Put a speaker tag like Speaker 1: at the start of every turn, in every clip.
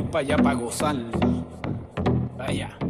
Speaker 1: estoy para allá para gozar. Vaya.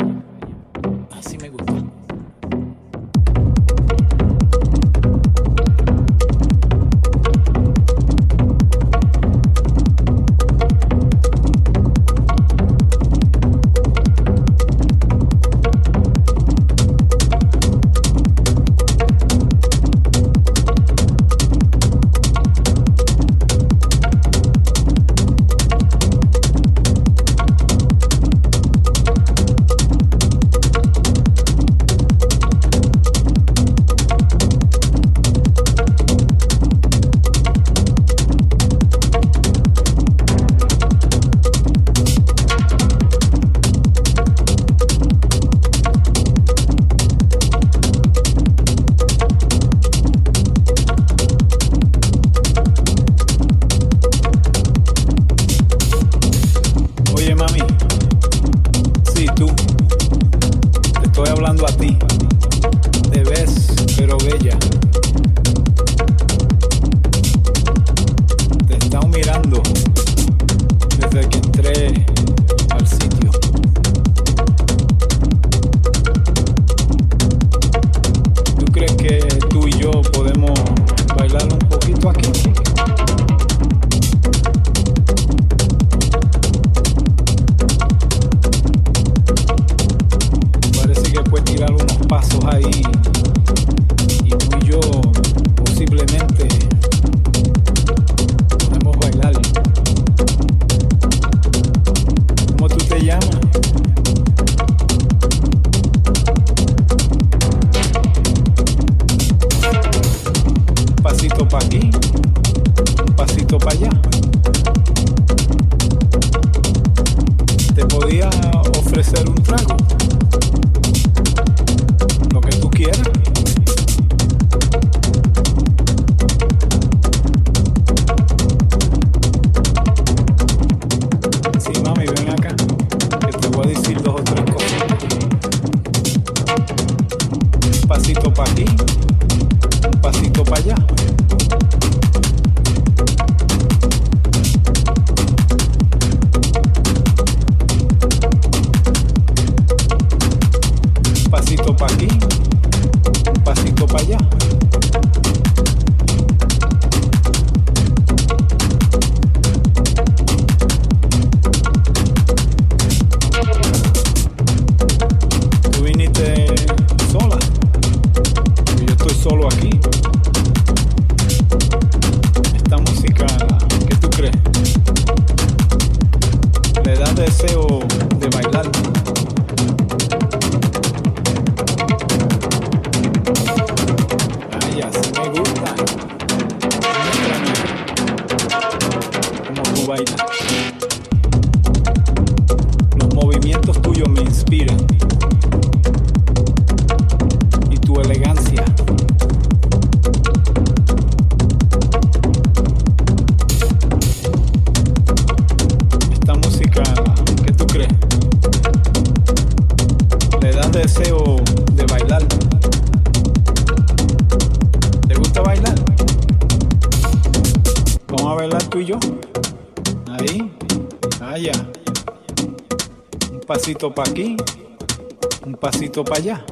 Speaker 1: Un pasito para aquí, un pasito para allá.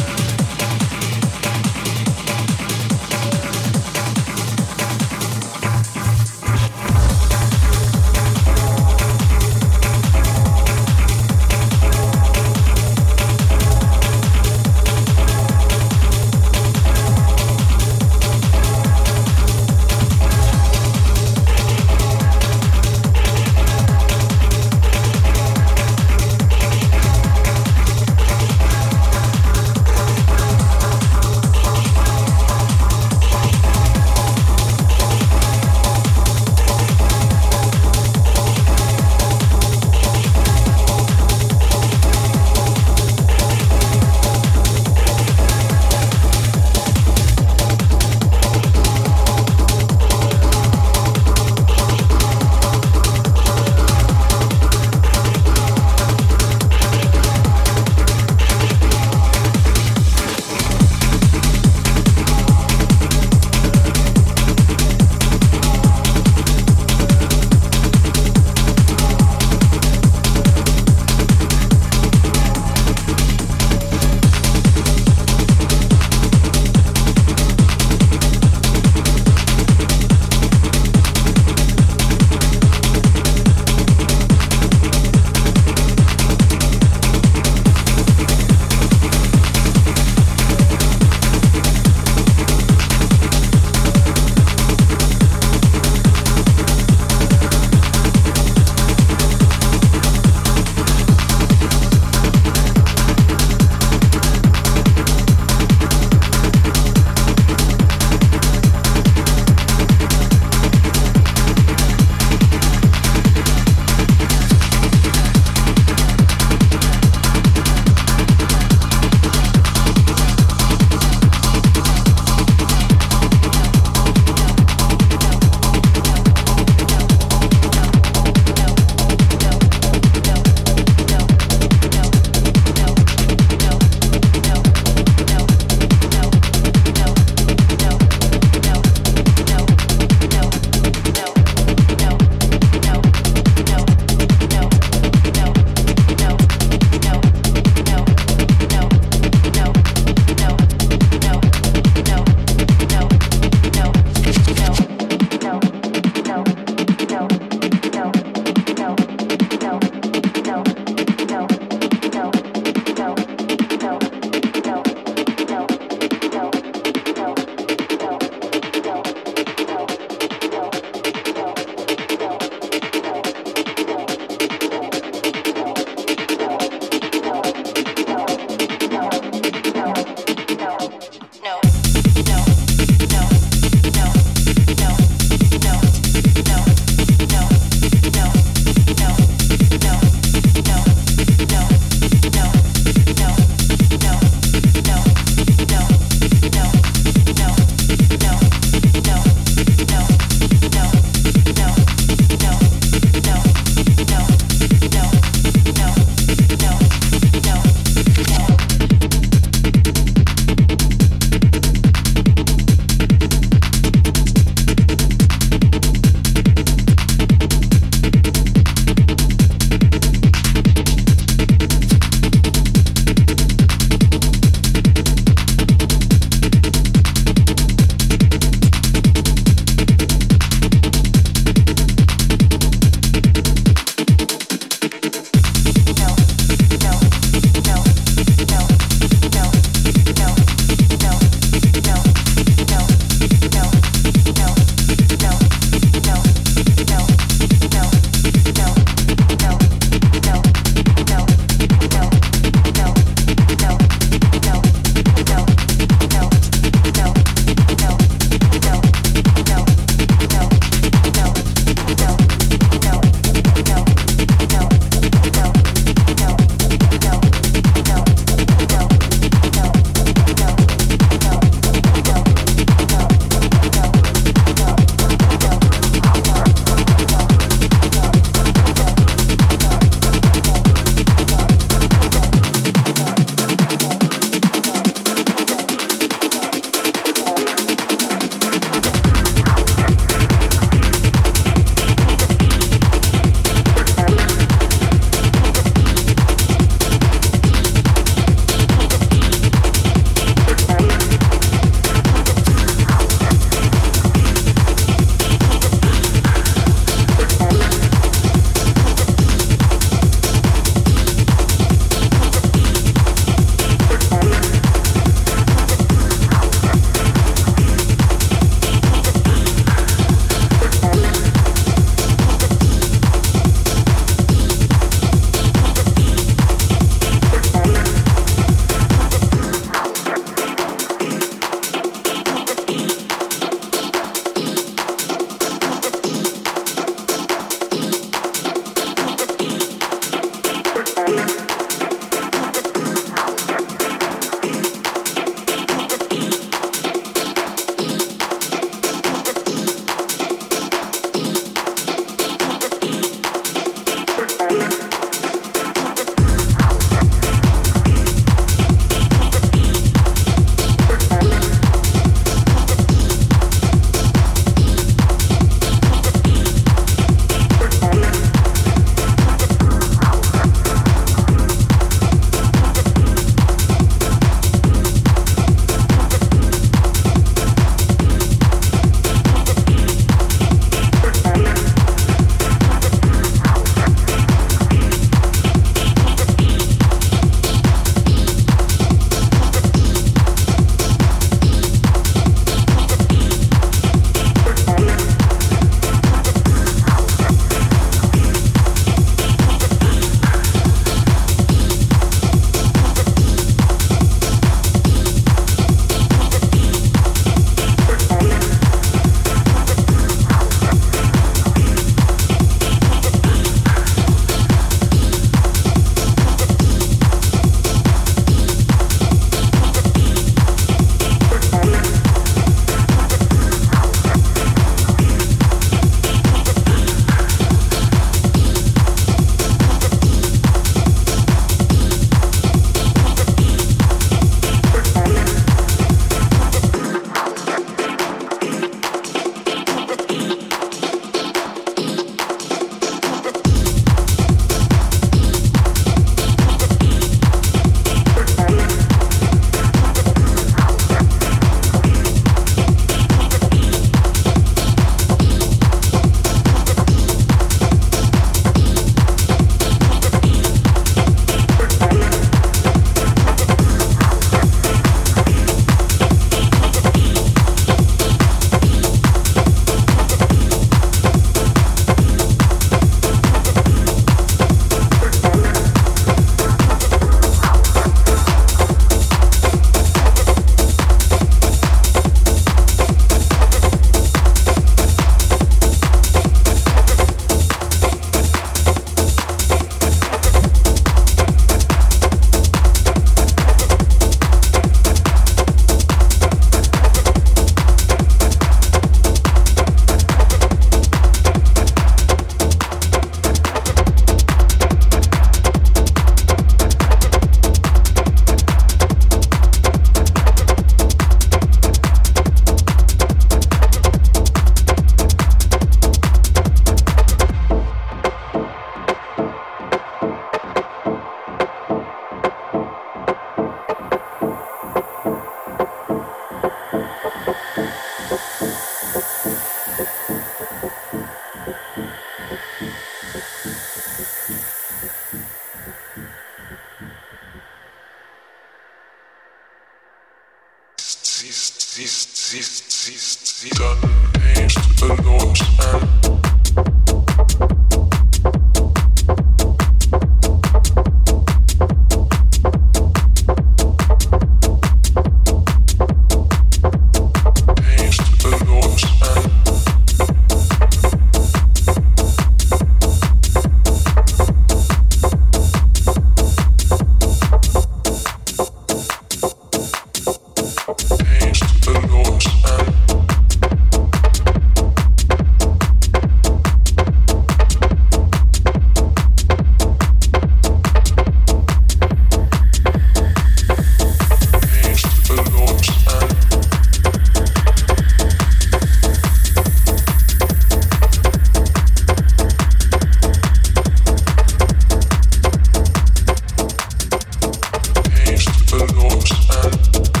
Speaker 2: the noise and